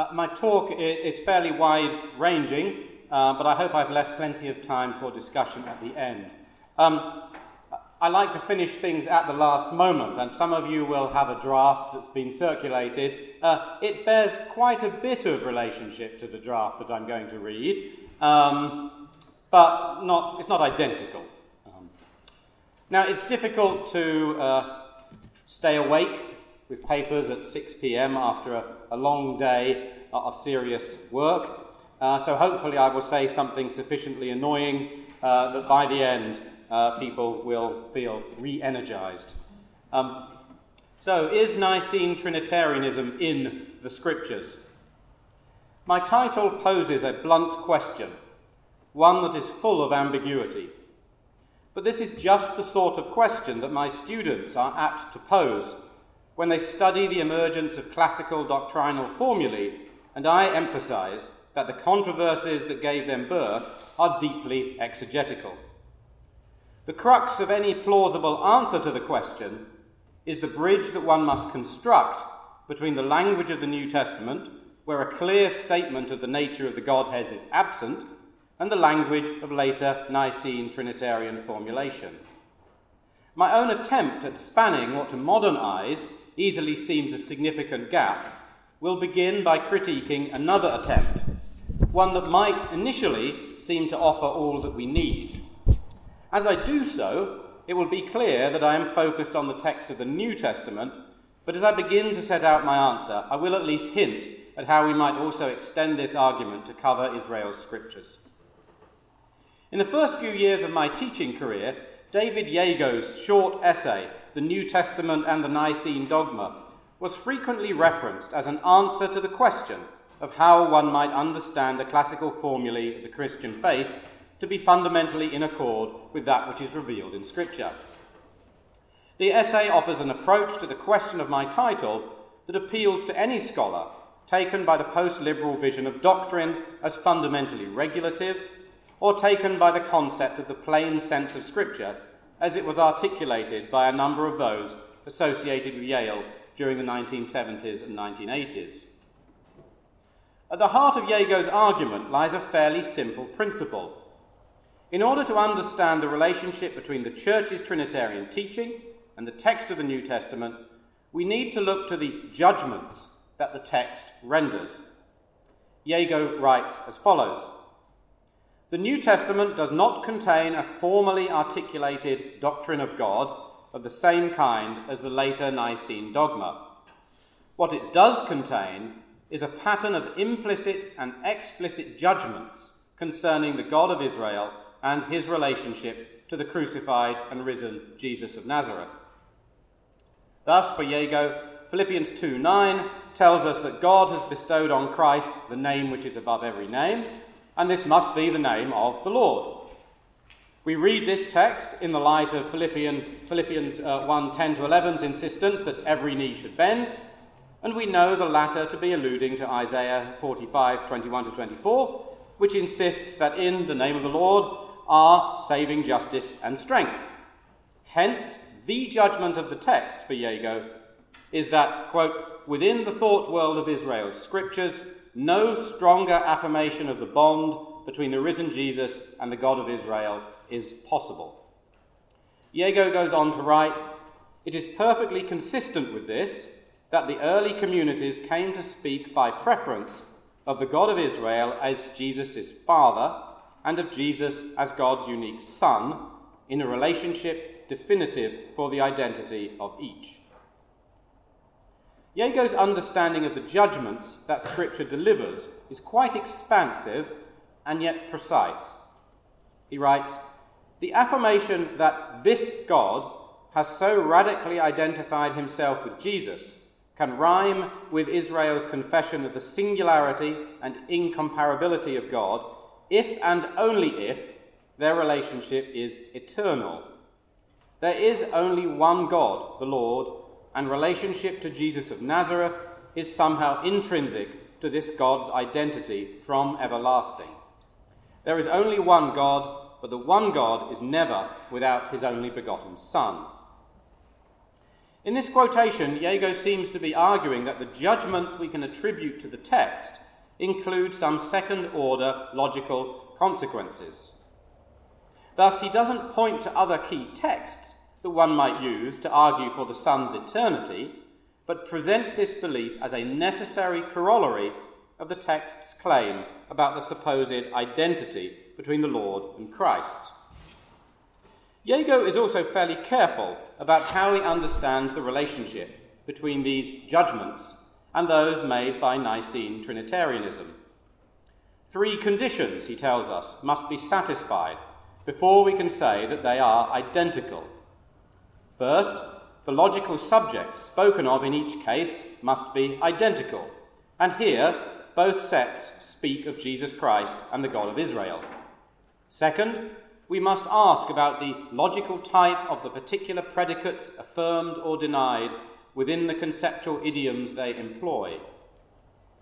Uh, my talk is fairly wide ranging, uh, but I hope I've left plenty of time for discussion at the end. Um, I like to finish things at the last moment, and some of you will have a draft that's been circulated. Uh, it bears quite a bit of relationship to the draft that I'm going to read, um, but not, it's not identical. Um, now, it's difficult to uh, stay awake with papers at 6 pm after a, a long day of serious work, uh, so hopefully, I will say something sufficiently annoying uh, that by the end, uh, people will feel re energized. Um, so, is Nicene Trinitarianism in the Scriptures? My title poses a blunt question, one that is full of ambiguity. But this is just the sort of question that my students are apt to pose when they study the emergence of classical doctrinal formulae, and I emphasize that the controversies that gave them birth are deeply exegetical. The crux of any plausible answer to the question is the bridge that one must construct between the language of the New Testament, where a clear statement of the nature of the Godhead is absent, and the language of later Nicene Trinitarian formulation. My own attempt at spanning what to modern eyes easily seems a significant gap we'll begin by critiquing another attempt, one that might initially seem to offer all that we need. As I do so, it will be clear that I am focused on the text of the New Testament, but as I begin to set out my answer, I will at least hint at how we might also extend this argument to cover Israel's scriptures. In the first few years of my teaching career, David Yeago's short essay, The New Testament and the Nicene Dogma, was frequently referenced as an answer to the question of how one might understand the classical formulae of the Christian faith to be fundamentally in accord with that which is revealed in Scripture. The essay offers an approach to the question of my title that appeals to any scholar taken by the post liberal vision of doctrine as fundamentally regulative, or taken by the concept of the plain sense of Scripture as it was articulated by a number of those associated with Yale during the 1970s and 1980s. At the heart of Yeago's argument lies a fairly simple principle in order to understand the relationship between the Church's Trinitarian teaching and the text of the New Testament, we need to look to the judgments that the text renders. Yeago writes as follows The New Testament does not contain a formally articulated doctrine of God of the same kind as the later Nicene dogma. What it does contain is a pattern of implicit and explicit judgments concerning the God of Israel and his relationship to the crucified and risen Jesus of Nazareth. Thus, for Yeago, Philippians 2 9 tells us that God has bestowed on Christ the name which is above every name, and this must be the name of the Lord. We read this text in the light of Philippian, Philippians uh, 1 10 to 11's insistence that every knee should bend, and we know the latter to be alluding to Isaiah 45 21 to 24, which insists that in the name of the Lord are saving justice and strength. Hence, the judgment of the text for Yeago is that, quote, within the thought world of Israel's scriptures, no stronger affirmation of the bond between the risen Jesus and the God of Israel is possible. Yeago goes on to write, it is perfectly consistent with this that the early communities came to speak by preference of the God of Israel as Jesus' Father and of Jesus as God's unique Son in a relationship definitive for the identity of each. Yeago's understanding of the judgments that Scripture delivers is quite expansive and yet precise. He writes The affirmation that this God has so radically identified himself with Jesus can rhyme with Israel's confession of the singularity and incomparability of God if and only if their relationship is eternal. There is only one God, the Lord, and relationship to Jesus of Nazareth is somehow intrinsic to this God's identity from everlasting. There is only one God, but the one God is never without his only begotten Son. In this quotation, Yeago seems to be arguing that the judgments we can attribute to the text include some second order logical consequences. Thus, he doesn't point to other key texts that one might use to argue for the Son's eternity, but presents this belief as a necessary corollary of the text's claim about the supposed identity between the Lord and Christ. Yeago is also fairly careful about how he understands the relationship between these judgments and those made by Nicene Trinitarianism. Three conditions, he tells us, must be satisfied before we can say that they are identical. First, the logical subject spoken of in each case must be identical, and here both sets speak of Jesus Christ and the God of Israel. Second, we must ask about the logical type of the particular predicates affirmed or denied within the conceptual idioms they employ.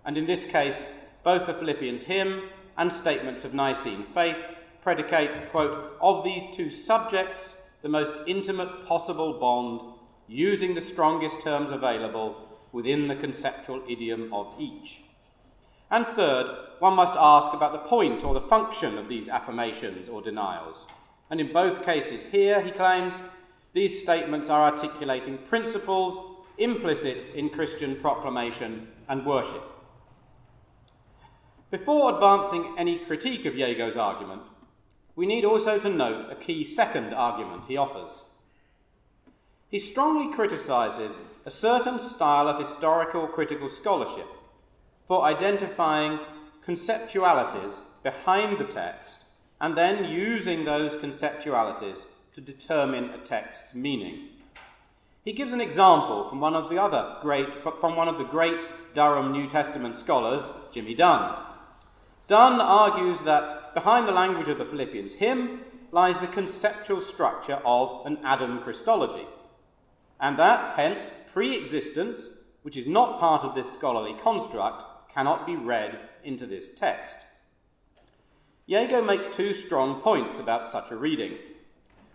And in this case, both the Philippians hymn and statements of Nicene faith predicate, quote, of these two subjects the most intimate possible bond, using the strongest terms available within the conceptual idiom of each. And third, one must ask about the point or the function of these affirmations or denials. And in both cases here, he claims, these statements are articulating principles implicit in Christian proclamation and worship. Before advancing any critique of Yeago's argument, we need also to note a key second argument he offers. He strongly criticizes a certain style of historical critical scholarship for identifying conceptualities behind the text and then using those conceptualities to determine a text's meaning. He gives an example from one of the other great from one of the great Durham New Testament scholars, Jimmy Dunn. Dunn argues that behind the language of the Philippians hymn lies the conceptual structure of an Adam Christology, and that, hence, pre existence, which is not part of this scholarly construct, cannot be read into this text. Yeago makes two strong points about such a reading.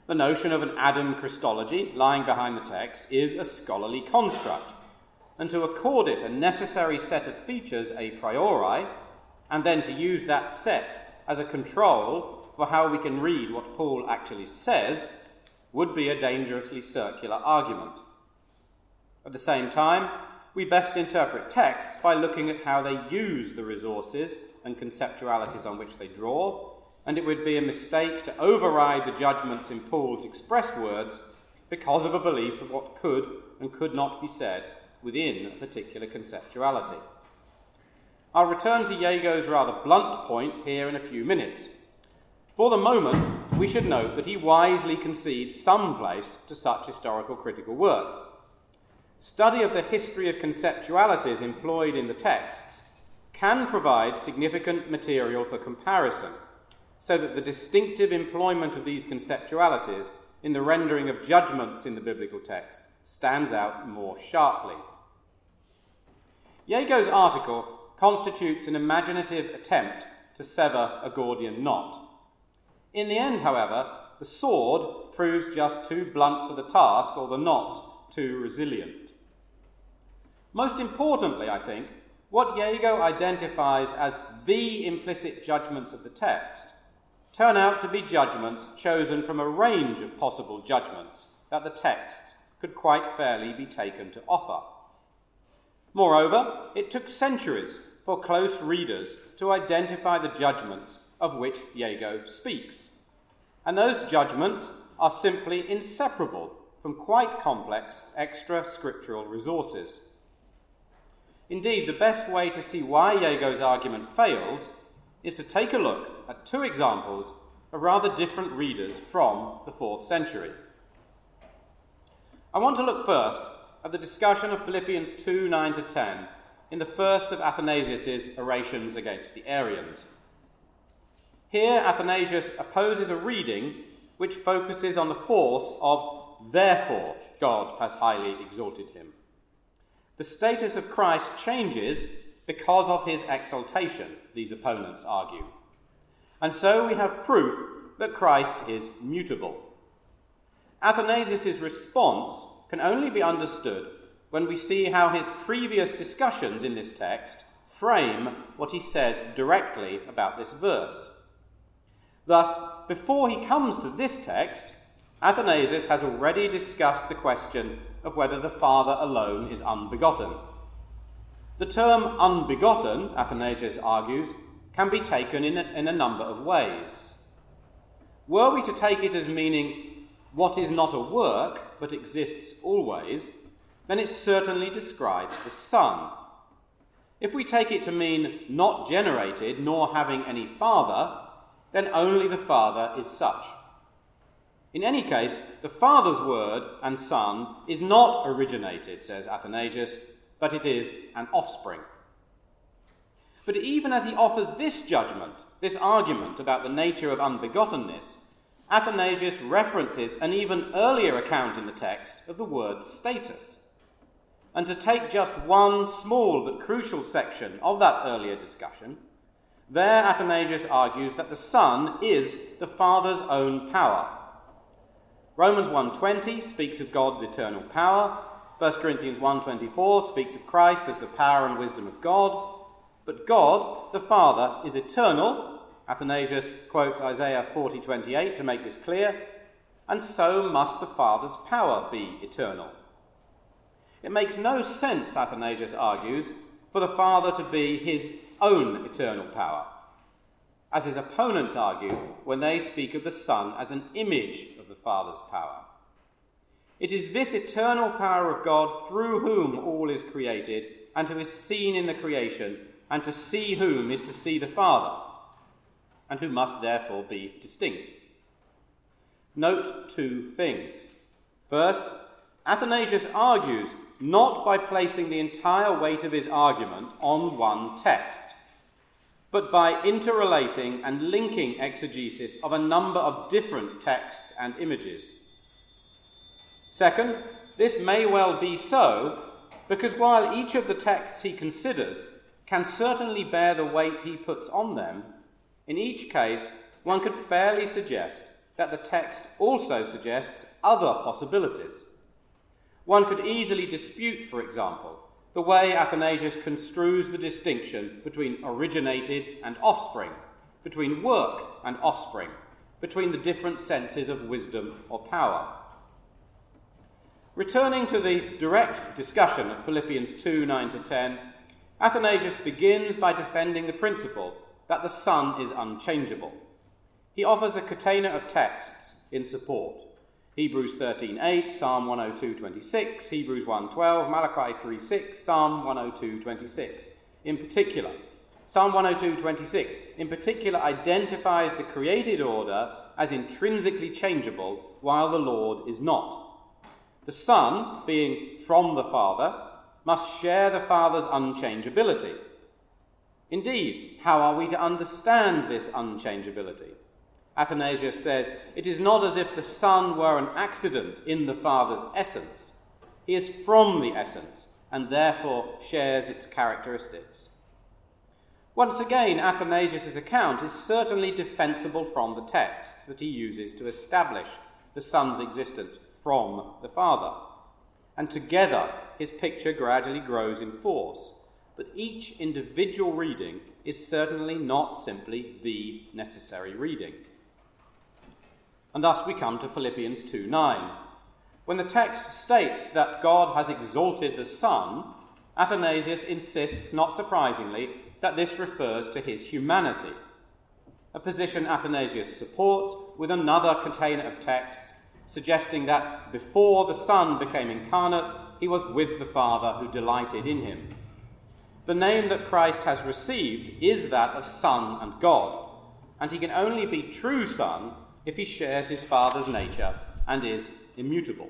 The notion of an Adam Christology lying behind the text is a scholarly construct, and to accord it a necessary set of features a priori, and then to use that set as a control for how we can read what Paul actually says, would be a dangerously circular argument. At the same time, we best interpret texts by looking at how they use the resources and conceptualities on which they draw, and it would be a mistake to override the judgments in Paul's expressed words because of a belief of what could and could not be said within a particular conceptuality. I'll return to Yeago's rather blunt point here in a few minutes. For the moment, we should note that he wisely concedes some place to such historical critical work. Study of the history of conceptualities employed in the texts can provide significant material for comparison, so that the distinctive employment of these conceptualities in the rendering of judgments in the biblical text stands out more sharply. Yeago's article constitutes an imaginative attempt to sever a Gordian knot. In the end, however, the sword proves just too blunt for the task, or the knot too resilient. Most importantly, I think, what Yeago identifies as the implicit judgments of the text turn out to be judgments chosen from a range of possible judgments that the text could quite fairly be taken to offer. Moreover, it took centuries for close readers to identify the judgments of which Yeago speaks. And those judgments are simply inseparable from quite complex extra scriptural resources. Indeed, the best way to see why Yeago's argument fails is to take a look at two examples of rather different readers from the fourth century. I want to look first at the discussion of Philippians 2 9 to 10 in the first of Athanasius' orations against the Arians. Here, Athanasius opposes a reading which focuses on the force of therefore God has highly exalted him. The status of Christ changes because of his exaltation, these opponents argue. And so we have proof that Christ is mutable. Athanasius' response can only be understood when we see how his previous discussions in this text frame what he says directly about this verse. Thus, before he comes to this text, Athanasius has already discussed the question of whether the Father alone is unbegotten. The term unbegotten, Athanasius argues, can be taken in a, in a number of ways. Were we to take it as meaning what is not a work but exists always, then it certainly describes the Son. If we take it to mean not generated nor having any father, then only the Father is such. In any case, the Father's word and Son is not originated, says Athanasius, but it is an offspring. But even as he offers this judgment, this argument about the nature of unbegottenness, Athanasius references an even earlier account in the text of the word status. And to take just one small but crucial section of that earlier discussion, there Athanasius argues that the Son is the Father's own power. Romans 1:20 speaks of God's eternal power. 1 Corinthians 1:24 speaks of Christ as the power and wisdom of God. But God, the Father, is eternal. Athanasius quotes Isaiah 40:28 to make this clear, and so must the Father's power be eternal. It makes no sense, Athanasius argues, for the Father to be his own eternal power, as his opponents argue when they speak of the Son as an image of the Father's power. It is this eternal power of God through whom all is created and who is seen in the creation, and to see whom is to see the Father, and who must therefore be distinct. Note two things. First, Athanasius argues not by placing the entire weight of his argument on one text, but by interrelating and linking exegesis of a number of different texts and images. Second, this may well be so because while each of the texts he considers can certainly bear the weight he puts on them, in each case one could fairly suggest that the text also suggests other possibilities. One could easily dispute, for example, the way Athanasius construes the distinction between originated and offspring, between work and offspring, between the different senses of wisdom or power. Returning to the direct discussion of Philippians 2 9 to 10, Athanasius begins by defending the principle that the Son is unchangeable. He offers a catena of texts in support. Hebrews 13:8, Psalm 102:26, Hebrews 1:12, Malachi 3:6, Psalm 102:26. In particular, Psalm 102:26 in particular identifies the created order as intrinsically changeable while the Lord is not. The Son, being from the Father, must share the Father's unchangeability. Indeed, how are we to understand this unchangeability? Athanasius says, It is not as if the Son were an accident in the Father's essence. He is from the essence and therefore shares its characteristics. Once again, Athanasius' account is certainly defensible from the texts that he uses to establish the Son's existence from the Father. And together, his picture gradually grows in force. But each individual reading is certainly not simply the necessary reading. And thus we come to Philippians 2 9. When the text states that God has exalted the Son, Athanasius insists, not surprisingly, that this refers to his humanity, a position Athanasius supports with another catena of texts suggesting that before the Son became incarnate, he was with the Father who delighted in him. The name that Christ has received is that of Son and God, and he can only be true Son if he shares his Father's nature and is immutable.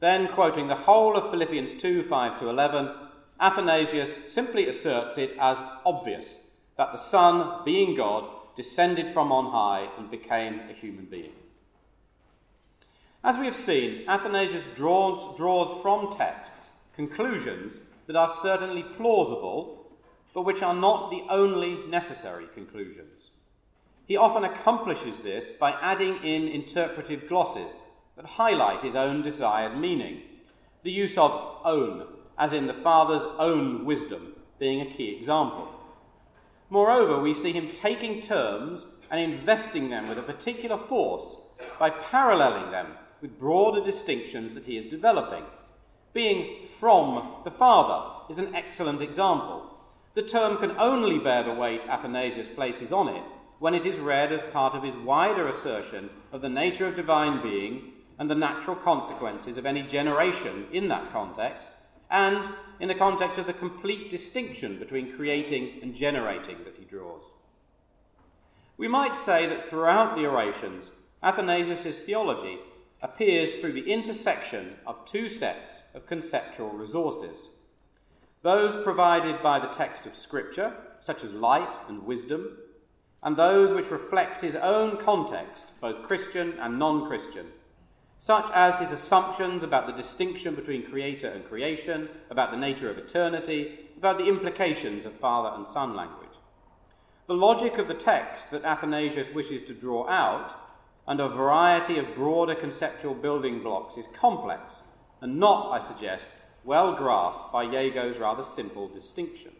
Then, quoting the whole of Philippians 2 5 to 11, Athanasius simply asserts it as obvious that the Son, being God, descended from on high and became a human being. As we have seen, Athanasius draws, draws from texts conclusions that are certainly plausible, but which are not the only necessary conclusions. He often accomplishes this by adding in interpretive glosses that highlight his own desired meaning, the use of own, as in the Father's own wisdom, being a key example. Moreover, we see him taking terms and investing them with a particular force by paralleling them with broader distinctions that he is developing. Being from the Father is an excellent example. The term can only bear the weight Athanasius places on it when it is read as part of his wider assertion of the nature of divine being and the natural consequences of any generation in that context, and in the context of the complete distinction between creating and generating that he draws. We might say that throughout the orations, Athanasius' theology appears through the intersection of two sets of conceptual resources those provided by the text of Scripture, such as light and wisdom, and those which reflect his own context, both Christian and non Christian, such as his assumptions about the distinction between creator and creation, about the nature of eternity, about the implications of father and son language. The logic of the text that Athanasius wishes to draw out, and a variety of broader conceptual building blocks, is complex and not, I suggest, well grasped by Yeago's rather simple distinction.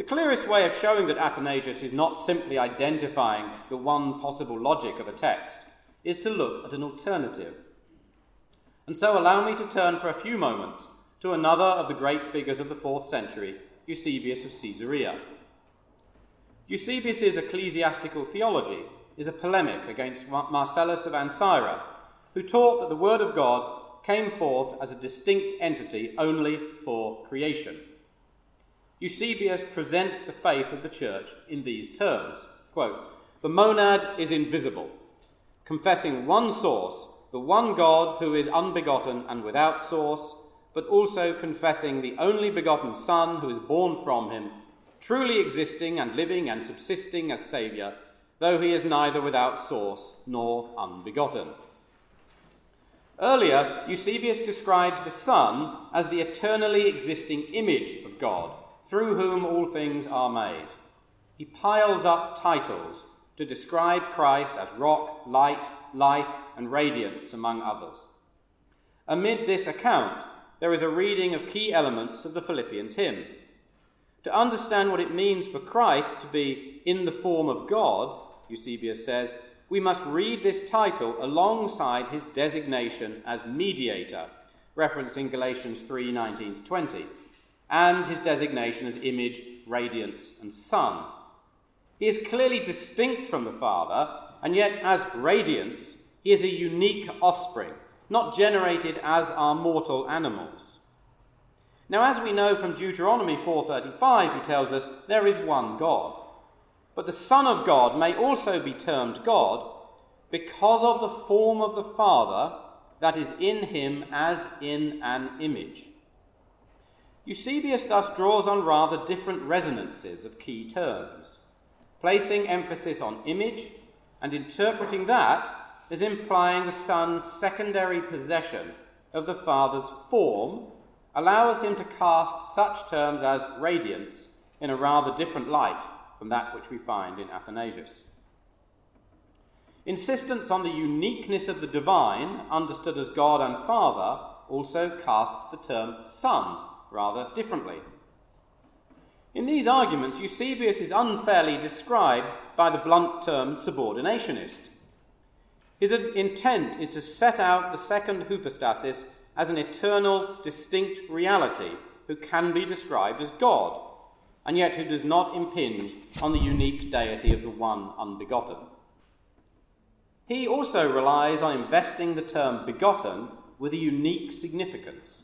The clearest way of showing that Athanasius is not simply identifying the one possible logic of a text is to look at an alternative. And so allow me to turn for a few moments to another of the great figures of the fourth century, Eusebius of Caesarea. Eusebius's ecclesiastical theology is a polemic against Marcellus of Ancyra, who taught that the Word of God came forth as a distinct entity only for creation. Eusebius presents the faith of the church in these terms quote, The monad is invisible, confessing one source, the one God who is unbegotten and without source, but also confessing the only begotten Son who is born from him, truly existing and living and subsisting as Saviour, though he is neither without source nor unbegotten. Earlier, Eusebius describes the Son as the eternally existing image of God through whom all things are made. He piles up titles to describe Christ as rock, light, life, and radiance, among others. Amid this account, there is a reading of key elements of the Philippians hymn. To understand what it means for Christ to be in the form of God, Eusebius says, we must read this title alongside his designation as mediator, referencing Galatians 3 19 to 20 and his designation as image, radiance, and son. He is clearly distinct from the Father, and yet, as radiance, he is a unique offspring, not generated as are mortal animals. Now, as we know from Deuteronomy 4:35, he tells us there is one God. But the Son of God may also be termed God because of the form of the Father that is in him as in an image. Eusebius thus draws on rather different resonances of key terms, placing emphasis on image and interpreting that as implying the Son's secondary possession of the Father's form allows him to cast such terms as radiance in a rather different light from that which we find in Athanasius. Insistence on the uniqueness of the divine, understood as God and Father, also casts the term Son rather differently. In these arguments, Eusebius is unfairly described by the blunt term subordinationist. His intent is to set out the second hypostasis as an eternal, distinct reality who can be described as God, and yet who does not impinge on the unique deity of the one unbegotten. He also relies on investing the term begotten with a unique significance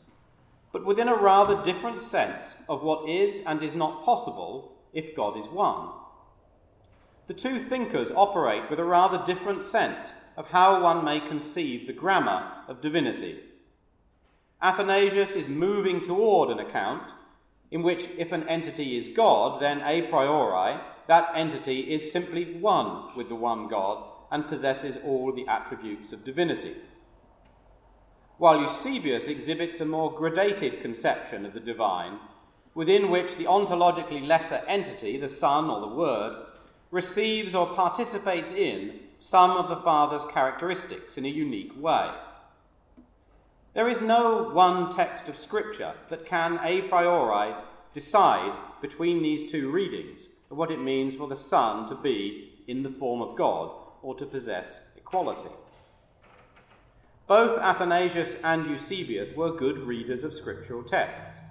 but within a rather different sense of what is and is not possible if God is one. The two thinkers operate with a rather different sense of how one may conceive the grammar of divinity. Athanasius is moving toward an account in which, if an entity is God, then a priori, that entity is simply one with the one God and possesses all the attributes of divinity while Eusebius exhibits a more gradated conception of the divine, within which the ontologically lesser entity, the Son or the Word, receives or participates in some of the Father's characteristics in a unique way. There is no one text of Scripture that can a priori decide between these two readings of what it means for the Son to be in the form of God or to possess equality. Both Athanasius and Eusebius were good readers of scriptural texts,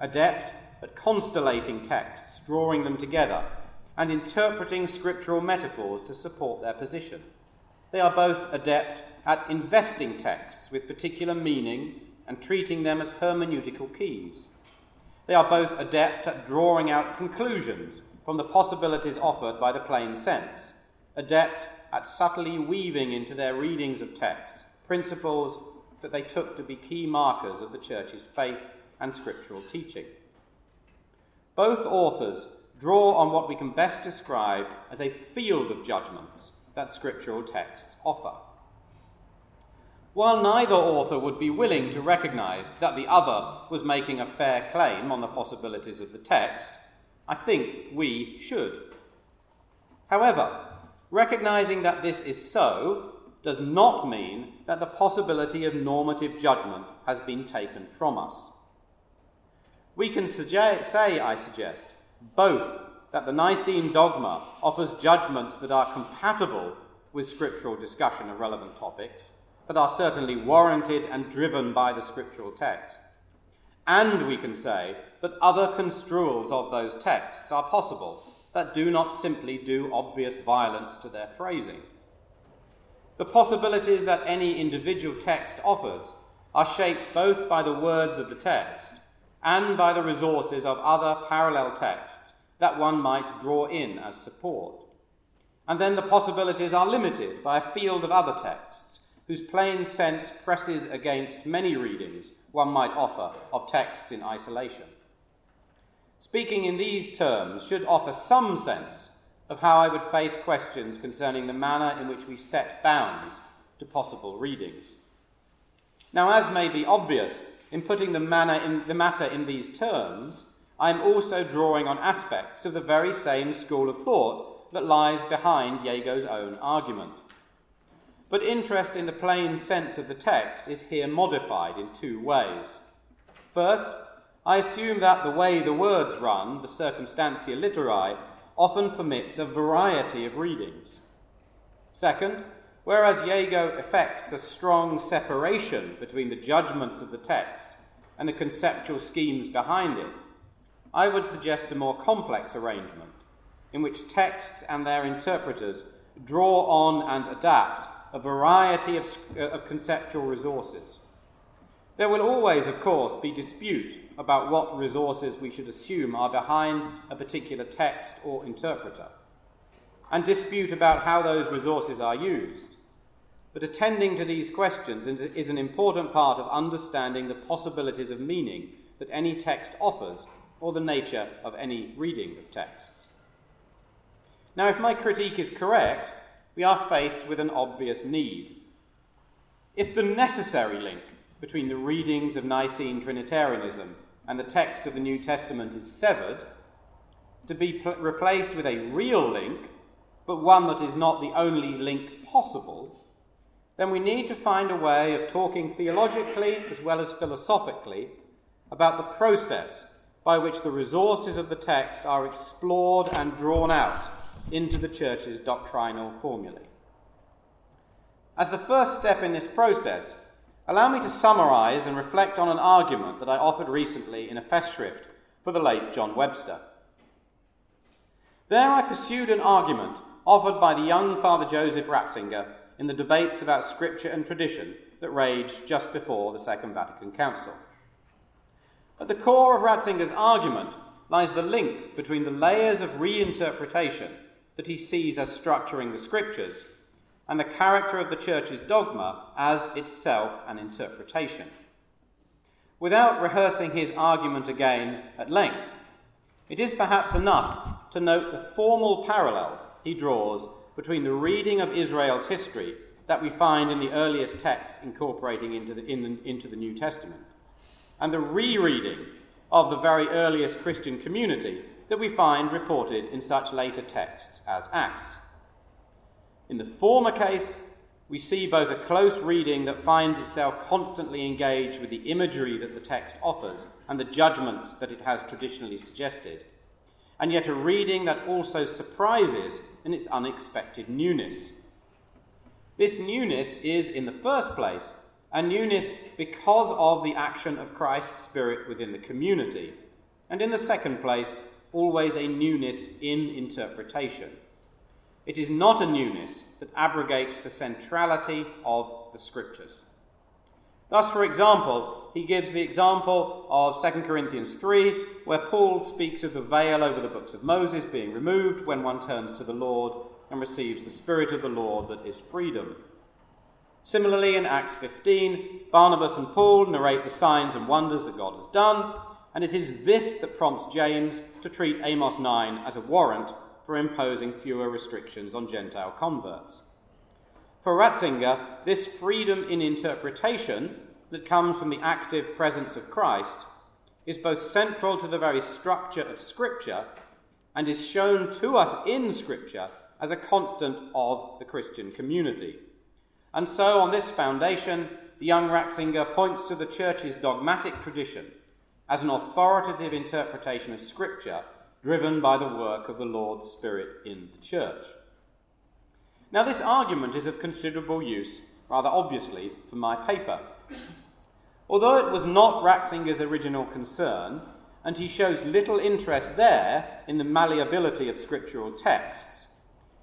adept at constellating texts, drawing them together, and interpreting scriptural metaphors to support their position. They are both adept at investing texts with particular meaning and treating them as hermeneutical keys. They are both adept at drawing out conclusions from the possibilities offered by the plain sense, adept at subtly weaving into their readings of texts principles that they took to be key markers of the church's faith and scriptural teaching. Both authors draw on what we can best describe as a field of judgments that scriptural texts offer. While neither author would be willing to recognize that the other was making a fair claim on the possibilities of the text, I think we should. However, recognizing that this is so does not mean that the possibility of normative judgment has been taken from us. We can suggest, say, I suggest, both that the Nicene dogma offers judgments that are compatible with scriptural discussion of relevant topics, that are certainly warranted and driven by the scriptural text. And we can say that other construals of those texts are possible that do not simply do obvious violence to their phrasing. The possibilities that any individual text offers are shaped both by the words of the text and by the resources of other parallel texts that one might draw in as support. And then the possibilities are limited by a field of other texts whose plain sense presses against many readings one might offer of texts in isolation. Speaking in these terms should offer some sense of how I would face questions concerning the manner in which we set bounds to possible readings. Now, as may be obvious, in putting the, in, the matter in these terms, I am also drawing on aspects of the very same school of thought that lies behind Yeago's own argument. But interest in the plain sense of the text is here modified in two ways. First, I assume that the way the words run, the circumstantia literae, often permits a variety of readings. Second, whereas Yeago effects a strong separation between the judgments of the text and the conceptual schemes behind it, I would suggest a more complex arrangement in which texts and their interpreters draw on and adapt a variety of, uh, of conceptual resources. There will always, of course, be dispute about what resources we should assume are behind a particular text or interpreter, and dispute about how those resources are used. But attending to these questions is an important part of understanding the possibilities of meaning that any text offers or the nature of any reading of texts. Now, if my critique is correct, we are faced with an obvious need. If the necessary link between the readings of Nicene Trinitarianism and the text of the New Testament is severed, to be pl- replaced with a real link, but one that is not the only link possible, then we need to find a way of talking theologically as well as philosophically about the process by which the resources of the text are explored and drawn out into the Church's doctrinal formulae. As the first step in this process, Allow me to summarize and reflect on an argument that I offered recently in a festschrift for the late John Webster. There I pursued an argument offered by the young Father Joseph Ratzinger in the debates about Scripture and tradition that raged just before the Second Vatican Council. At the core of Ratzinger's argument lies the link between the layers of reinterpretation that he sees as structuring the Scriptures and the character of the Church's dogma as itself an interpretation. Without rehearsing his argument again at length, it is perhaps enough to note the formal parallel he draws between the reading of Israel's history that we find in the earliest texts incorporating into the, in, into the New Testament and the rereading of the very earliest Christian community that we find reported in such later texts as Acts. In the former case, we see both a close reading that finds itself constantly engaged with the imagery that the text offers and the judgments that it has traditionally suggested, and yet a reading that also surprises in its unexpected newness. This newness is, in the first place, a newness because of the action of Christ's Spirit within the community, and in the second place, always a newness in interpretation. It is not a newness that abrogates the centrality of the Scriptures. Thus, for example, he gives the example of 2 Corinthians 3, where Paul speaks of the veil over the books of Moses being removed when one turns to the Lord and receives the Spirit of the Lord that is freedom. Similarly, in Acts 15, Barnabas and Paul narrate the signs and wonders that God has done, and it is this that prompts James to treat Amos 9 as a warrant for imposing fewer restrictions on Gentile converts. For Ratzinger, this freedom in interpretation that comes from the active presence of Christ is both central to the very structure of Scripture and is shown to us in Scripture as a constant of the Christian community. And so, on this foundation, the young Ratzinger points to the Church's dogmatic tradition as an authoritative interpretation of Scripture driven by the work of the Lord's Spirit in the church. Now, this argument is of considerable use, rather obviously, for my paper. Although it was not Ratzinger's original concern, and he shows little interest there in the malleability of scriptural texts,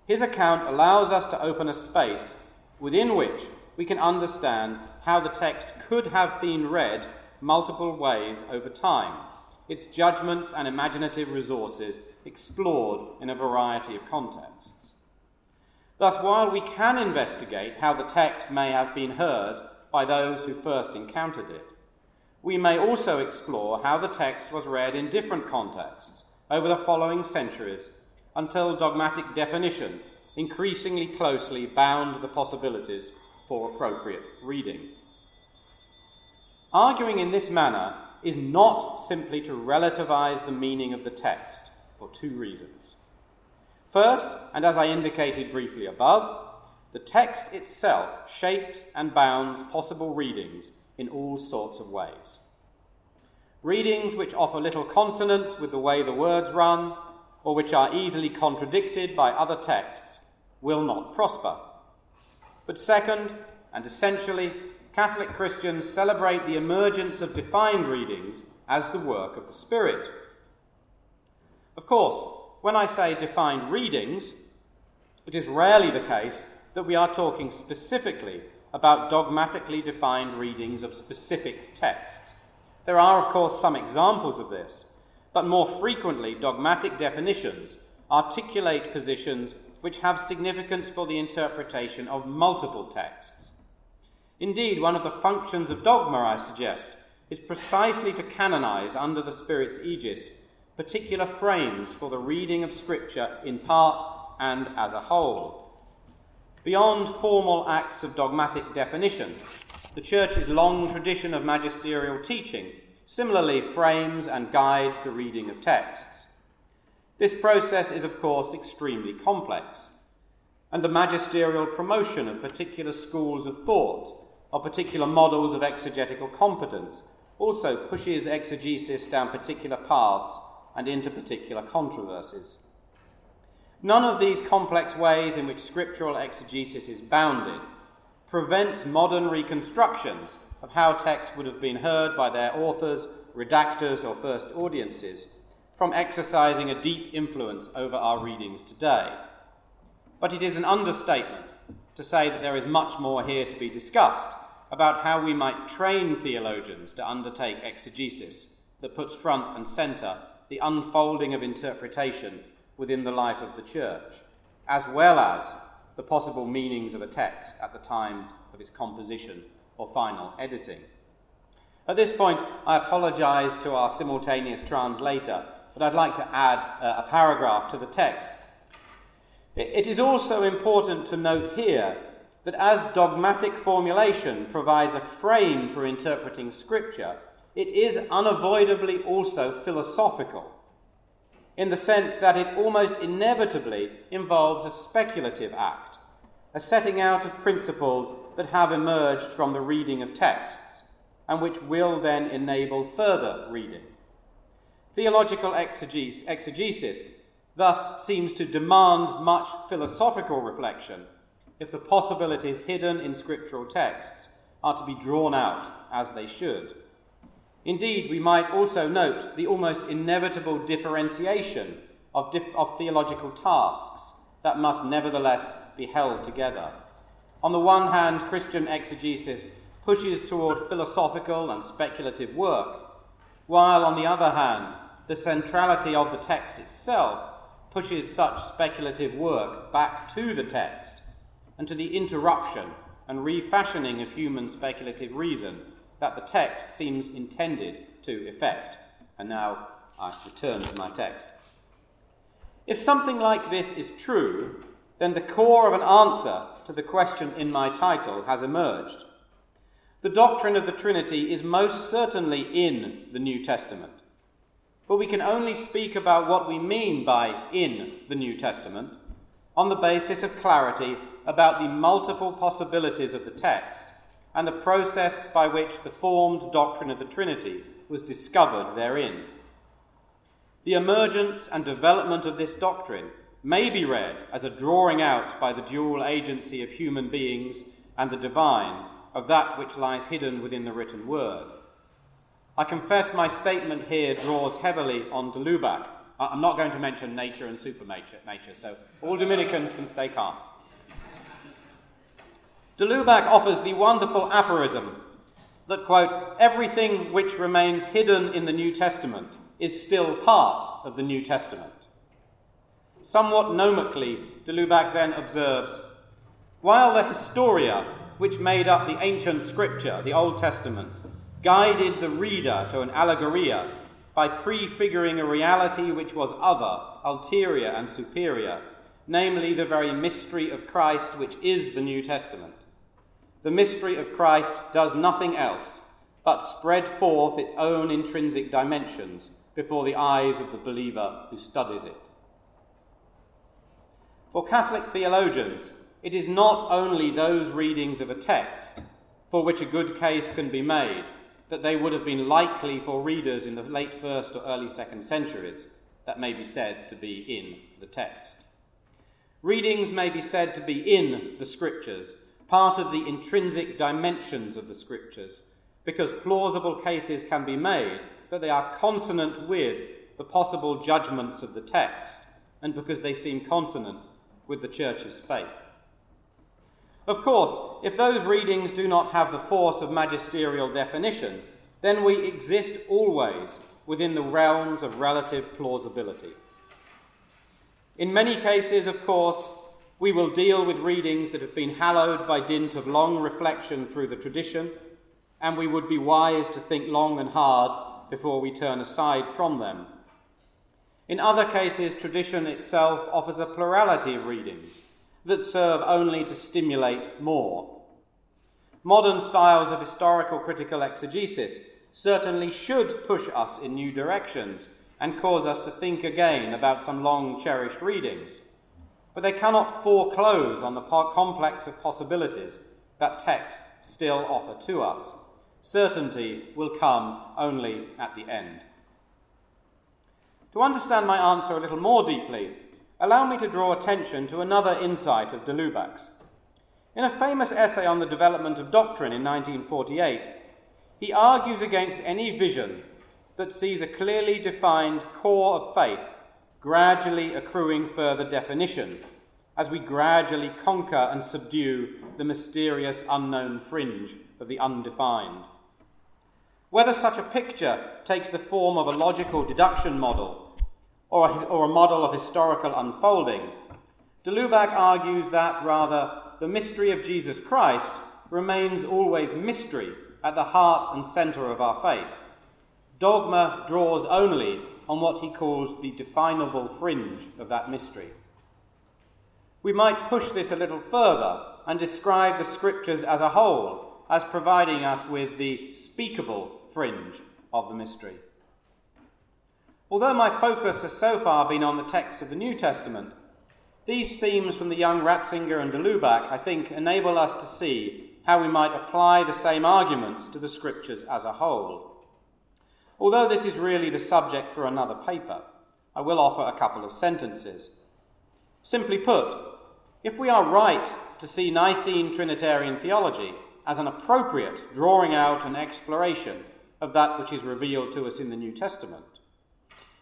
his account allows us to open a space within which we can understand how the text could have been read multiple ways over time its judgments and imaginative resources explored in a variety of contexts. Thus, while we can investigate how the text may have been heard by those who first encountered it, we may also explore how the text was read in different contexts over the following centuries until dogmatic definition increasingly closely bound the possibilities for appropriate reading. Arguing in this manner is not simply to relativize the meaning of the text for two reasons. First, and as I indicated briefly above, the text itself shapes and bounds possible readings in all sorts of ways. Readings which offer little consonance with the way the words run, or which are easily contradicted by other texts, will not prosper. But second, and essentially, Catholic Christians celebrate the emergence of defined readings as the work of the Spirit. Of course, when I say defined readings, it is rarely the case that we are talking specifically about dogmatically defined readings of specific texts. There are, of course, some examples of this, but more frequently, dogmatic definitions articulate positions which have significance for the interpretation of multiple texts. Indeed, one of the functions of dogma, I suggest, is precisely to canonize under the Spirit's aegis particular frames for the reading of Scripture in part and as a whole. Beyond formal acts of dogmatic definition, the Church's long tradition of magisterial teaching similarly frames and guides the reading of texts. This process is, of course, extremely complex, and the magisterial promotion of particular schools of thought or particular models of exegetical competence also pushes exegesis down particular paths and into particular controversies. None of these complex ways in which scriptural exegesis is bounded prevents modern reconstructions of how texts would have been heard by their authors, redactors, or first audiences from exercising a deep influence over our readings today. But it is an understatement to say that there is much more here to be discussed about how we might train theologians to undertake exegesis that puts front and centre the unfolding of interpretation within the life of the church, as well as the possible meanings of a text at the time of its composition or final editing. At this point, I apologise to our simultaneous translator, but I'd like to add uh, a paragraph to the text. It is also important to note here that as dogmatic formulation provides a frame for interpreting Scripture, it is unavoidably also philosophical, in the sense that it almost inevitably involves a speculative act, a setting out of principles that have emerged from the reading of texts and which will then enable further reading. Theological exegesis thus seems to demand much philosophical reflection if the possibilities hidden in scriptural texts are to be drawn out as they should. Indeed, we might also note the almost inevitable differentiation of, dif- of theological tasks that must nevertheless be held together. On the one hand, Christian exegesis pushes toward philosophical and speculative work, while on the other hand, the centrality of the text itself pushes such speculative work back to the text and to the interruption and refashioning of human speculative reason that the text seems intended to effect. And now I return to my text. If something like this is true, then the core of an answer to the question in my title has emerged. The doctrine of the Trinity is most certainly in the New Testament. But we can only speak about what we mean by in the New Testament on the basis of clarity about the multiple possibilities of the text and the process by which the formed doctrine of the Trinity was discovered therein. The emergence and development of this doctrine may be read as a drawing out by the dual agency of human beings and the divine of that which lies hidden within the written word. I confess my statement here draws heavily on de Lubac. I'm not going to mention nature and supernature, nature, so all Dominicans can stay calm. De Lubac offers the wonderful aphorism that, quote, everything which remains hidden in the New Testament is still part of the New Testament. Somewhat gnomically, de Lubac then observes While the Historia, which made up the ancient scripture, the Old Testament, guided the reader to an allegoria by prefiguring a reality which was other, ulterior, and superior, namely the very mystery of Christ, which is the New Testament. The mystery of Christ does nothing else but spread forth its own intrinsic dimensions before the eyes of the believer who studies it. For Catholic theologians, it is not only those readings of a text for which a good case can be made that they would have been likely for readers in the late first or early second centuries that may be said to be in the text. Readings may be said to be in the scriptures, part of the intrinsic dimensions of the scriptures, because plausible cases can be made that they are consonant with the possible judgments of the text, and because they seem consonant with the church's faith. Of course, if those readings do not have the force of magisterial definition, then we exist always within the realms of relative plausibility. In many cases, of course, we will deal with readings that have been hallowed by dint of long reflection through the tradition, and we would be wise to think long and hard before we turn aside from them. In other cases, tradition itself offers a plurality of readings that serve only to stimulate more. Modern styles of historical critical exegesis certainly should push us in new directions and cause us to think again about some long cherished readings. But they cannot foreclose on the complex of possibilities that texts still offer to us. Certainty will come only at the end. To understand my answer a little more deeply, allow me to draw attention to another insight of de Lubac's. In a famous essay on the development of doctrine in 1948, he argues against any vision that sees a clearly defined core of faith gradually accruing further definition as we gradually conquer and subdue the mysterious unknown fringe of the undefined. Whether such a picture takes the form of a logical deduction model or a, or a model of historical unfolding, de Lubac argues that rather the mystery of Jesus Christ remains always mystery at the heart and centre of our faith. Dogma draws only on what he calls the definable fringe of that mystery. We might push this a little further and describe the scriptures as a whole as providing us with the speakable fringe of the mystery. Although my focus has so far been on the texts of the New Testament, These themes from the young Ratzinger and de Lubac, I think, enable us to see how we might apply the same arguments to the Scriptures as a whole. Although this is really the subject for another paper, I will offer a couple of sentences. Simply put, if we are right to see Nicene Trinitarian theology as an appropriate drawing out and exploration of that which is revealed to us in the New Testament,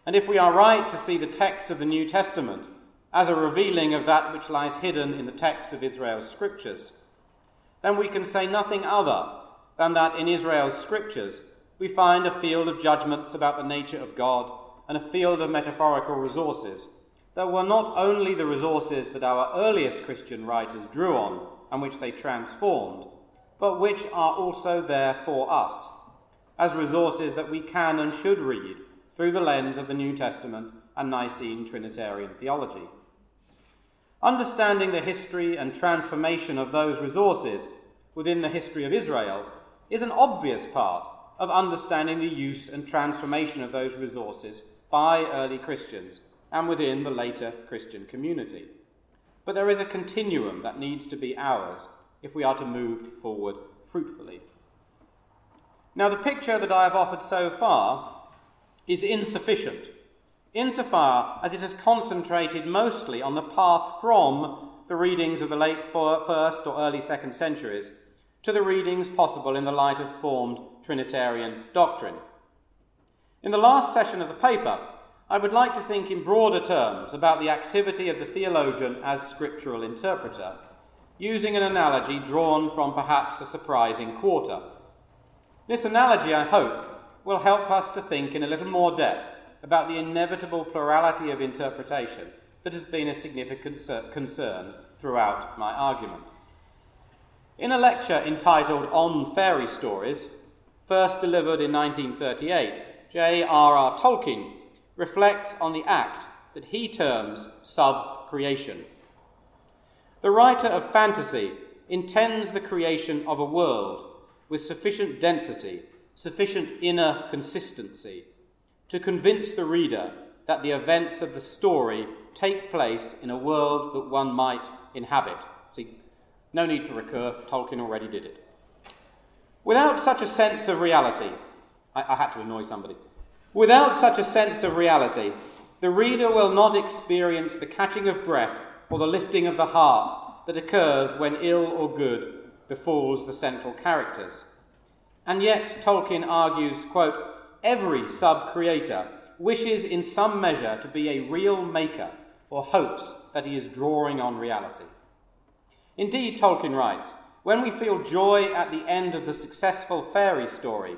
and if we are right to see the text of the New Testament as a revealing of that which lies hidden in the texts of Israel's scriptures, then we can say nothing other than that in Israel's scriptures we find a field of judgments about the nature of God and a field of metaphorical resources that were not only the resources that our earliest Christian writers drew on and which they transformed, but which are also there for us, as resources that we can and should read through the lens of the New Testament and Nicene Trinitarian theology. Understanding the history and transformation of those resources within the history of Israel is an obvious part of understanding the use and transformation of those resources by early Christians and within the later Christian community. But there is a continuum that needs to be ours if we are to move forward fruitfully. Now, the picture that I have offered so far is insufficient insofar as it has concentrated mostly on the path from the readings of the late first or early second centuries to the readings possible in the light of formed Trinitarian doctrine. In the last session of the paper, I would like to think in broader terms about the activity of the theologian as scriptural interpreter, using an analogy drawn from perhaps a surprising quarter. This analogy, I hope, will help us to think in a little more depth about the inevitable plurality of interpretation that has been a significant concern throughout my argument. In a lecture entitled On Fairy Stories, first delivered in 1938, J.R.R. Tolkien reflects on the act that he terms sub creation. The writer of fantasy intends the creation of a world with sufficient density, sufficient inner consistency, to convince the reader that the events of the story take place in a world that one might inhabit. See, no need for Ricoeur, Tolkien already did it. Without such a sense of reality, I, I had to annoy somebody. Without such a sense of reality, the reader will not experience the catching of breath or the lifting of the heart that occurs when ill or good befalls the central characters. And yet, Tolkien argues, quote, every sub creator wishes in some measure to be a real maker or hopes that he is drawing on reality. Indeed, Tolkien writes, when we feel joy at the end of the successful fairy story,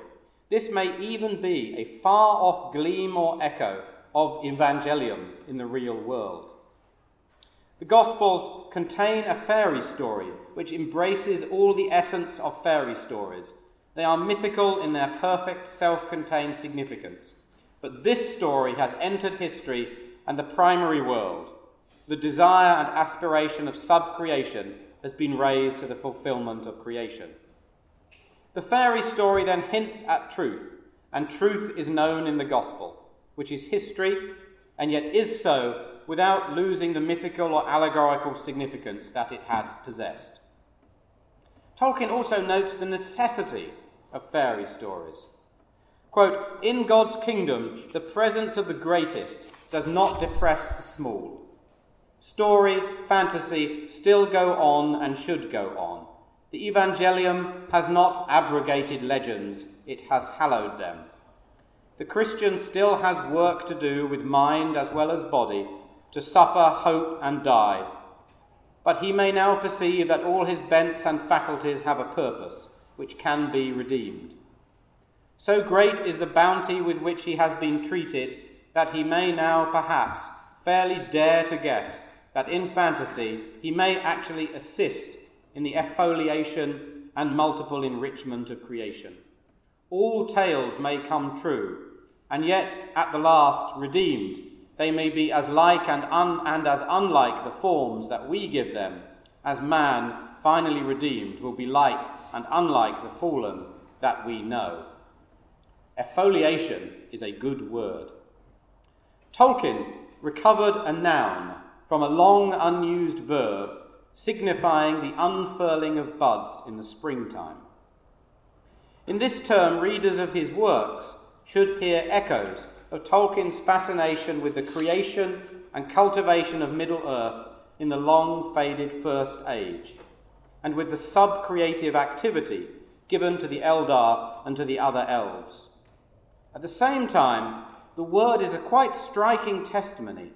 this may even be a far off gleam or echo of Evangelium in the real world. The Gospels contain a fairy story which embraces all the essence of fairy stories they are mythical in their perfect self contained significance. But this story has entered history and the primary world. The desire and aspiration of sub creation has been raised to the fulfillment of creation. The fairy story then hints at truth, and truth is known in the gospel, which is history, and yet is so without losing the mythical or allegorical significance that it had possessed. Tolkien also notes the necessity of fairy stories. Quote, In God's kingdom, the presence of the greatest does not depress the small. Story, fantasy still go on and should go on. The Evangelium has not abrogated legends, it has hallowed them. The Christian still has work to do with mind as well as body, to suffer, hope, and die. But he may now perceive that all his bents and faculties have a purpose which can be redeemed. So great is the bounty with which he has been treated that he may now perhaps fairly dare to guess that in fantasy he may actually assist in the effoliation and multiple enrichment of creation. All tales may come true, and yet at the last redeemed, they may be as like and, un- and as unlike the forms that we give them as man, finally redeemed, will be like and unlike the fallen that we know. Effoliation is a good word. Tolkien recovered a noun from a long unused verb signifying the unfurling of buds in the springtime. In this term, readers of his works should hear echoes of Tolkien's fascination with the creation and cultivation of Middle Earth in the long faded First Age, and with the sub creative activity given to the Eldar and to the other elves. At the same time, the word is a quite striking testimony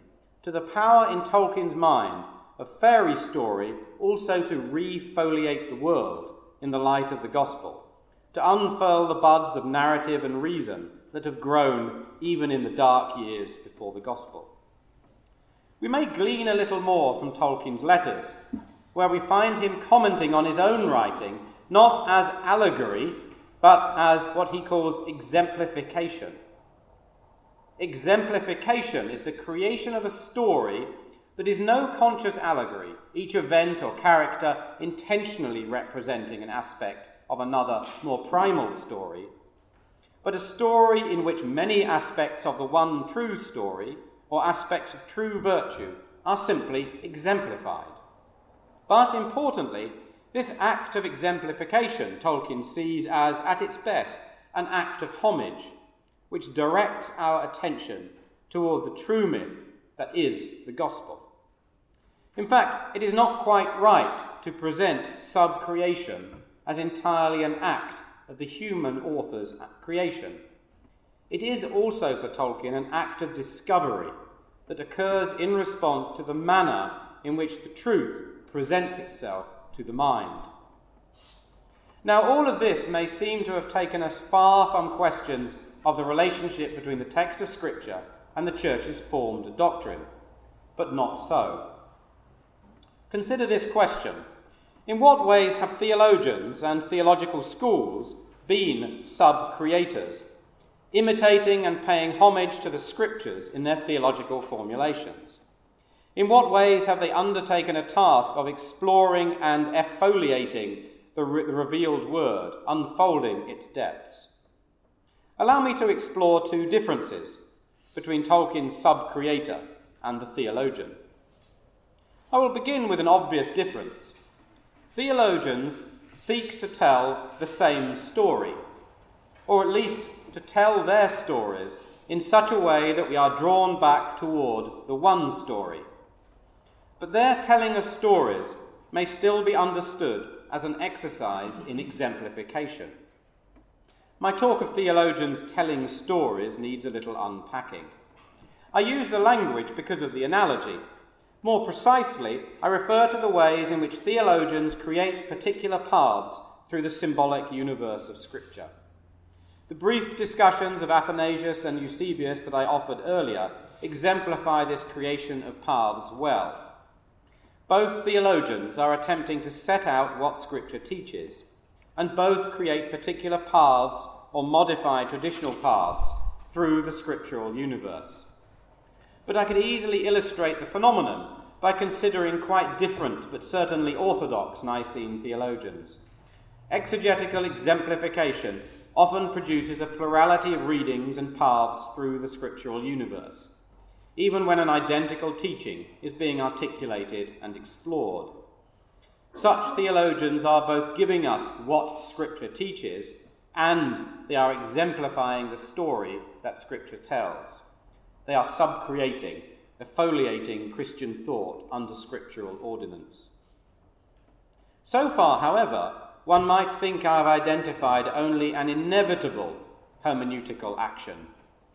to the power in Tolkien's mind of fairy story also to refoliate the world in the light of the gospel, to unfurl the buds of narrative and reason that have grown even in the dark years before the gospel. We may glean a little more from Tolkien's letters, where we find him commenting on his own writing not as allegory, but as what he calls exemplification. Exemplification is the creation of a story that is no conscious allegory, each event or character intentionally representing an aspect of another more primal story, but a story in which many aspects of the one true story or aspects of true virtue are simply exemplified. But importantly, this act of exemplification Tolkien sees as, at its best, an act of homage, which directs our attention toward the true myth that is the gospel. In fact, it is not quite right to present sub creation as entirely an act of the human author's creation. It is also for Tolkien an act of discovery that occurs in response to the manner in which the truth presents itself to the mind. Now, all of this may seem to have taken us far from questions of the relationship between the text of Scripture and the Church's formed doctrine, but not so. Consider this question In what ways have theologians and theological schools been sub creators, imitating and paying homage to the Scriptures in their theological formulations? In what ways have they undertaken a task of exploring and effoliating the, re- the revealed word, unfolding its depths? Allow me to explore two differences between Tolkien's sub creator and the theologian. I will begin with an obvious difference. Theologians seek to tell the same story, or at least to tell their stories in such a way that we are drawn back toward the one story. But their telling of stories may still be understood as an exercise in exemplification. My talk of theologians telling stories needs a little unpacking. I use the language because of the analogy. More precisely, I refer to the ways in which theologians create particular paths through the symbolic universe of Scripture. The brief discussions of Athanasius and Eusebius that I offered earlier exemplify this creation of paths well. Both theologians are attempting to set out what Scripture teaches, and both create particular paths or modify traditional paths through the scriptural universe. But I could easily illustrate the phenomenon by considering quite different but certainly orthodox Nicene theologians. Exegetical exemplification often produces a plurality of readings and paths through the scriptural universe even when an identical teaching is being articulated and explored. Such theologians are both giving us what Scripture teaches and they are exemplifying the story that Scripture tells. They are subcreating, effoliating Christian thought under scriptural ordinance. So far, however, one might think I have identified only an inevitable hermeneutical action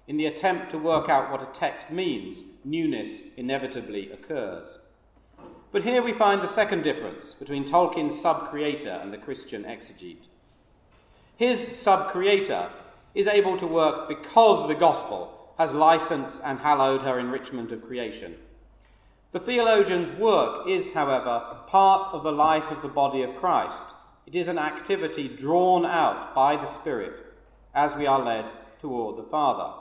in the attempt to work out what a text means, newness inevitably occurs. But here we find the second difference between Tolkien's sub creator and the Christian exegete. His sub creator is able to work because the gospel has licensed and hallowed her enrichment of creation. The theologian's work is, however, a part of the life of the body of Christ. It is an activity drawn out by the Spirit as we are led toward the Father.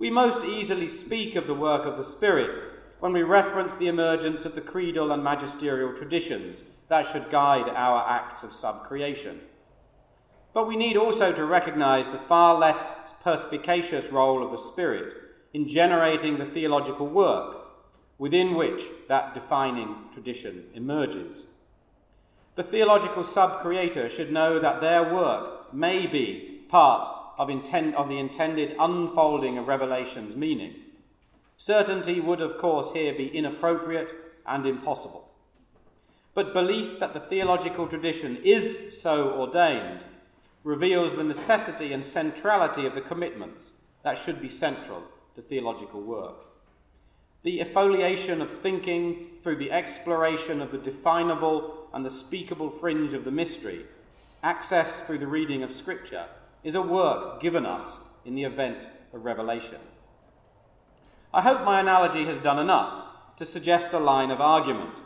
We most easily speak of the work of the Spirit when we reference the emergence of the creedal and magisterial traditions that should guide our acts of subcreation. But we need also to recognize the far less perspicacious role of the Spirit in generating the theological work, within which that defining tradition emerges. The theological sub creator should know that their work may be part of, intend, of the intended unfolding of Revelation's meaning. Certainty would, of course, here be inappropriate and impossible. But belief that the theological tradition is so ordained reveals the necessity and centrality of the commitments that should be central to theological work. The effoliation of thinking through the exploration of the definable and the speakable fringe of the mystery, accessed through the reading of Scripture, is a work given us in the event of revelation. I hope my analogy has done enough to suggest a line of argument,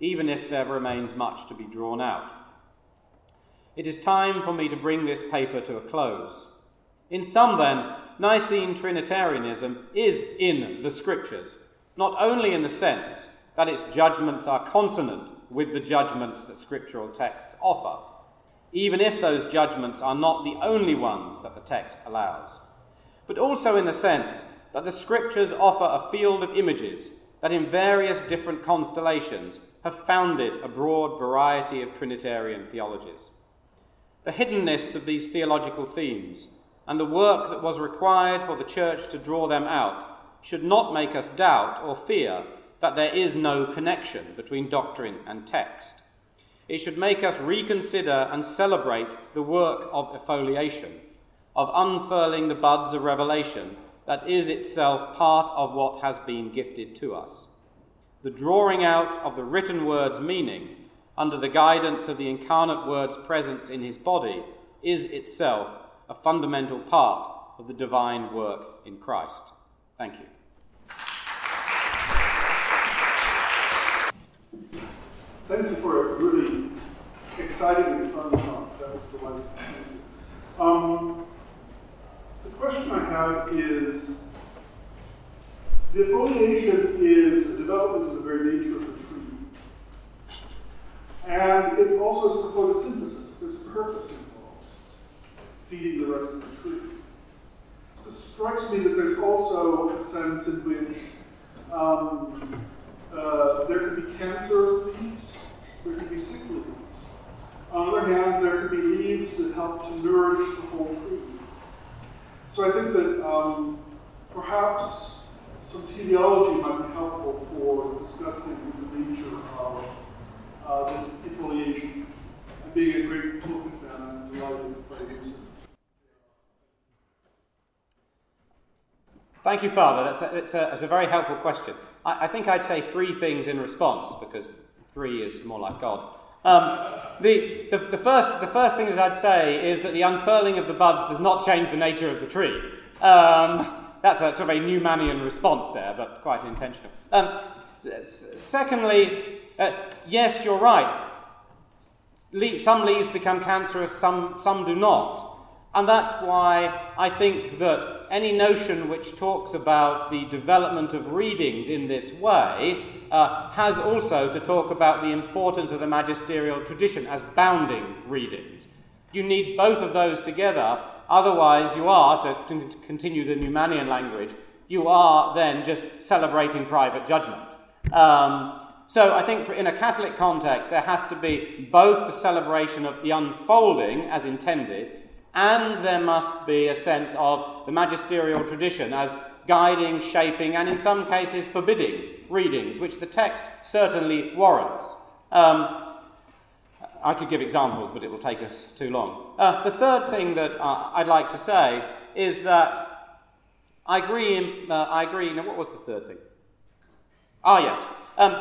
even if there remains much to be drawn out. It is time for me to bring this paper to a close. In sum, then, Nicene Trinitarianism is in the Scriptures, not only in the sense that its judgments are consonant with the judgments that scriptural texts offer, even if those judgments are not the only ones that the text allows, but also in the sense that the Scriptures offer a field of images that in various different constellations have founded a broad variety of Trinitarian theologies. The hiddenness of these theological themes and the work that was required for the Church to draw them out should not make us doubt or fear that there is no connection between doctrine and text. It should make us reconsider and celebrate the work of effoliation, of unfurling the buds of revelation that is itself part of what has been gifted to us. The drawing out of the written word's meaning under the guidance of the incarnate word's presence in his body is itself a fundamental part of the divine work in Christ. Thank you. Thank you for a really exciting and fun talk. That was delightful. Um, the question I have is the effoliation is a development of the very nature of the tree. And it also is for photosynthesis. There's purpose involved, feeding the rest of the tree. It strikes me that there's also a sense in which um, uh, there could be cancerous leaves, there could be sickly leaves. On the other hand, there could be leaves that help to nourish the whole tree. So I think that um, perhaps some teleology might be helpful for discussing the nature of uh, this effoliation. And being a great Tolkien fan, I'm delighted by using Thank you, Father. That's a, it's a, that's a very helpful question. I, I, think I'd say three things in response because three is more like God. Um, the, the, the, first, the first thing that I'd say is that the unfurling of the buds does not change the nature of the tree. Um, that's a sort of a Newmanian response there, but quite intentional. Um, secondly, uh, yes, you're right. Le- some leaves become cancerous, some, some do not. And that's why I think that any notion which talks about the development of readings in this way uh, has also to talk about the importance of the magisterial tradition as bounding readings. You need both of those together, otherwise, you are, to, to continue the Newmanian language, you are then just celebrating private judgment. Um, so I think for, in a Catholic context, there has to be both the celebration of the unfolding as intended and there must be a sense of the magisterial tradition as guiding, shaping, and in some cases forbidding readings, which the text certainly warrants. Um, I could give examples, but it will take us too long. Uh, the third thing that uh, I'd like to say is that I agree. In, uh, I agree. Now, what was the third thing? Ah, yes. Um,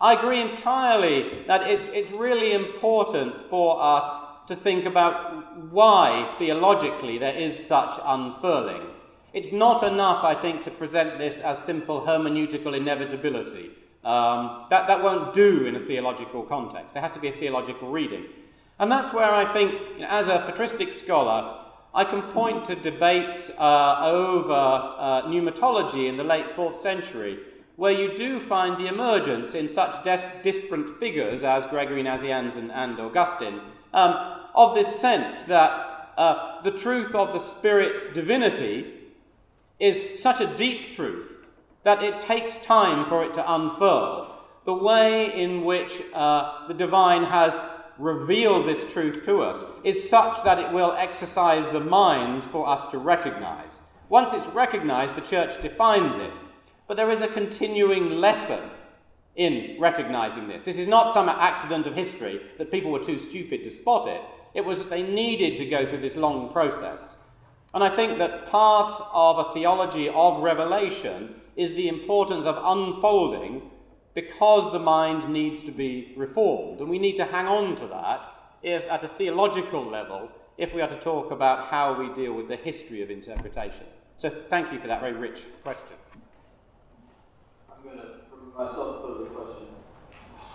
I agree entirely that it's, it's really important for us to think about why, theologically, there is such unfurling. It's not enough, I think, to present this as simple hermeneutical inevitability. Um, that, that won't do in a theological context. There has to be a theological reading. And that's where I think, you know, as a patristic scholar, I can point to debates uh, over uh, pneumatology in the late 4th century, where you do find the emergence in such des- different figures as Gregory Nazianzen and, Augustine um, of this sense that uh, the truth of the Spirit's divinity is such a deep truth that it takes time for it to unfurl. The way in which uh, the divine has revealed this truth to us is such that it will exercise the mind for us to recognize. Once it's recognized, the church defines it. But there is a continuing lesson in recognizing this. This is not some accident of history that people were too stupid to spot it. It was that they needed to go through this long process. And I think that part of a theology of revelation is the importance of unfolding because the mind needs to be reformed. And we need to hang on to that if, at a theological level if we are to talk about how we deal with the history of interpretation. So thank you for that very rich question. I'm going to, myself, pose a question.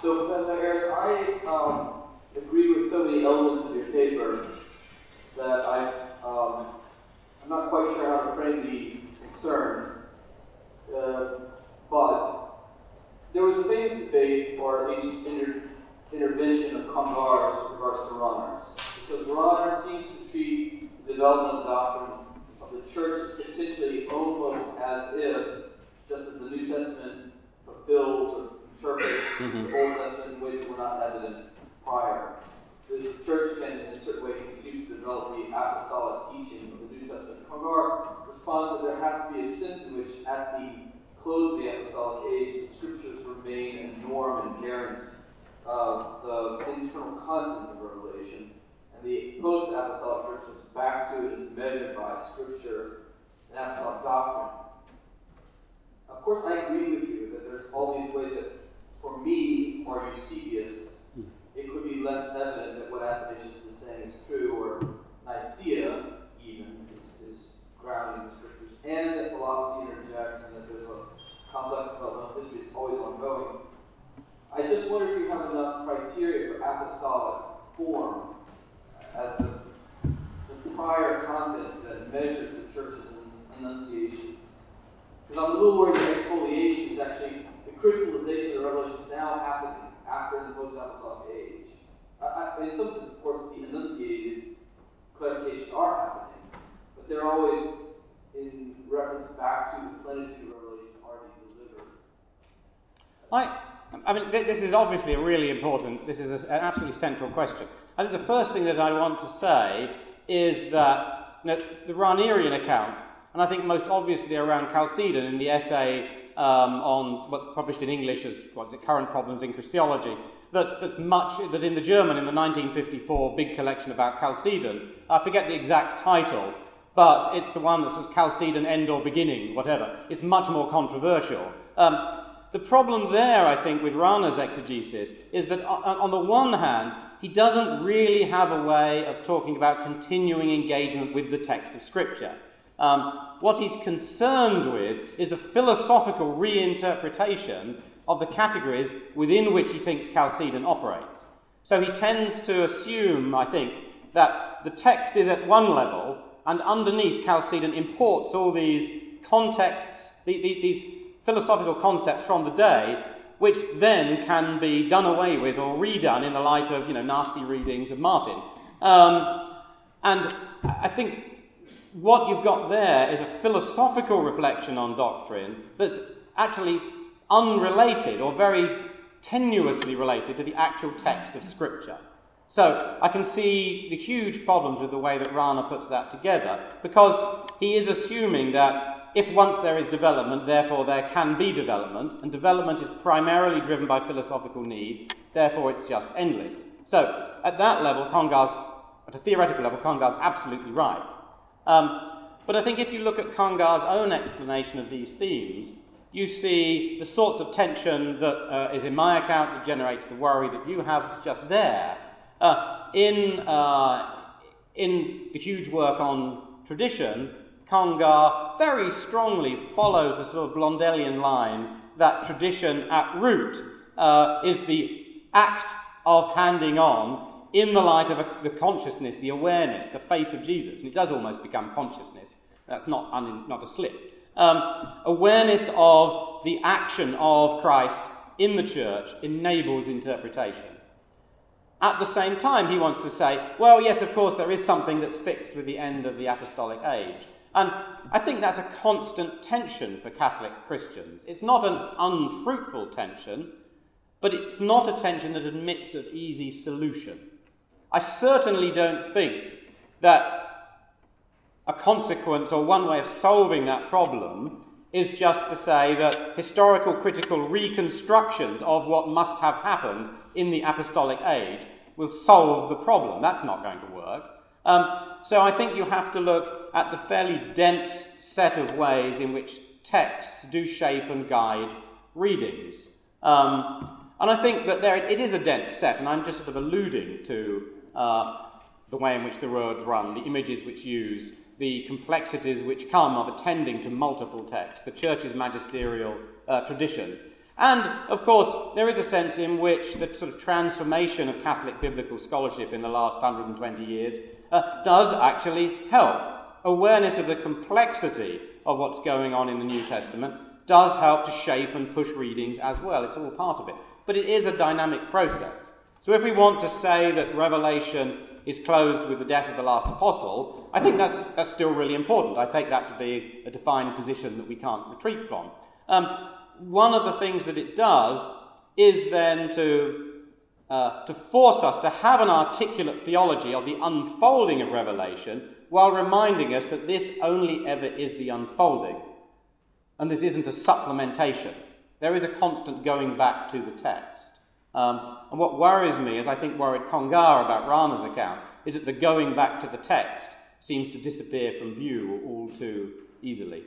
So, Professor Harris, I um, agree with so many elements of your paper that I, um, I'm not quite sure how to frame the concern. Uh, but there was a famous debate, or at least inter- intervention of Congar with regards to Rahner. Because Rahner seems to treat the development of the doctrine of the church as potentially almost as if, just as the New Testament fulfills or interprets mm-hmm. the Old Testament in ways that were not evident prior. The church can, in a certain way, continue to develop the apostolic teaching of the New Testament. Congar responds that there has to be a sense in which, at the close of the apostolic age, the scriptures remain a norm and guarantee of the internal content of Revelation. And the post apostolic church looks back to it as measured by scripture and apostolic doctrine. Of course, I agree with you that there's all these ways that, for me or Eusebius, it could be less evident that what Athanasius is saying is true, or Nicaea, even, is, is grounding the scriptures, and that philosophy interjects, and that there's a complex developmental history that's always ongoing. I just wonder if you have enough criteria for apostolic form as the, the prior content that measures the church's enunciations. Because I'm a little worried that exfoliation is actually the crystallization of the revelation is now happening after the post-apostolic age. I, in some sense, of course, the enunciated clarifications are happening, but they're always in reference back to the plenitude of revelation already delivered. I, I mean, this is obviously a really important, this is an absolutely central question. I think the first thing that I want to say is that you know, the Rahnerian account, and I think most obviously around Chalcedon in the essay um, on what's published in English as what is it, Current Problems in Christology. That's, that's much that in the German in the 1954 big collection about Chalcedon. I forget the exact title, but it's the one that says Chalcedon end or beginning, whatever. It's much more controversial. Um, the problem there, I think, with Rahner's exegesis is that on the one hand, he doesn't really have a way of talking about continuing engagement with the text of Scripture. Um, what he's concerned with is the philosophical reinterpretation of the categories within which he thinks Chalcedon operates. So he tends to assume, I think, that the text is at one level, and underneath Chalcedon imports all these contexts, these philosophical concepts from the day, which then can be done away with or redone in the light of you know nasty readings of Martin. Um, and I think what you've got there is a philosophical reflection on doctrine that's actually unrelated or very tenuously related to the actual text of Scripture. So I can see the huge problems with the way that Rahner puts that together because he is assuming that if once there is development, therefore there can be development, and development is primarily driven by philosophical need, therefore it's just endless. So at that level, Congar's, at a theoretical level, Congar's absolutely right. Um, but I think if you look at Congar's own explanation of these themes, you see the sorts of tension that uh, is in my account that generates the worry that you have. It's just there. Uh, in, uh, in the huge work on tradition, Congar very strongly follows the sort of Blondelian line that tradition at root uh, is the act of handing on in the light of a, the consciousness, the awareness, the faith of Jesus. And it does almost become consciousness. That's not, un, not a slip. Um, awareness of the action of Christ in the church enables interpretation. At the same time, he wants to say, well, yes, of course, there is something that's fixed with the end of the apostolic age. And I think that's a constant tension for Catholic Christians. It's not an unfruitful tension, but it's not a tension that admits of easy solution. I certainly don't think that a consequence or one way of solving that problem is just to say that historical critical reconstructions of what must have happened in the apostolic age will solve the problem. That's not going to work. Um, so I think you have to look at the fairly dense set of ways in which texts do shape and guide readings. Um, and I think that there it is a dense set, and I'm just sort of alluding to uh, the way in which the words run, the images which use, the complexities which come of attending to multiple texts, the church's magisterial uh, tradition. And, of course, there is a sense in which the sort of transformation of Catholic biblical scholarship in the last 120 years uh, does actually help. Awareness of the complexity of what's going on in the New Testament does help to shape and push readings as well. It's all part of it. But it is a dynamic process. So if we want to say that Revelation is closed with the death of the last apostle, I think that's, that's still really important. I take that to be a defined position that we can't retreat from. Um, one of the things that it does is then to, uh, to force us to have an articulate theology of the unfolding of Revelation while reminding us that this only ever is the unfolding. And this isn't a supplementation. There is a constant going back to the text. Um, and what worries me, as I think worried Congar about Rahner's account, is that the going back to the text seems to disappear from view all too easily.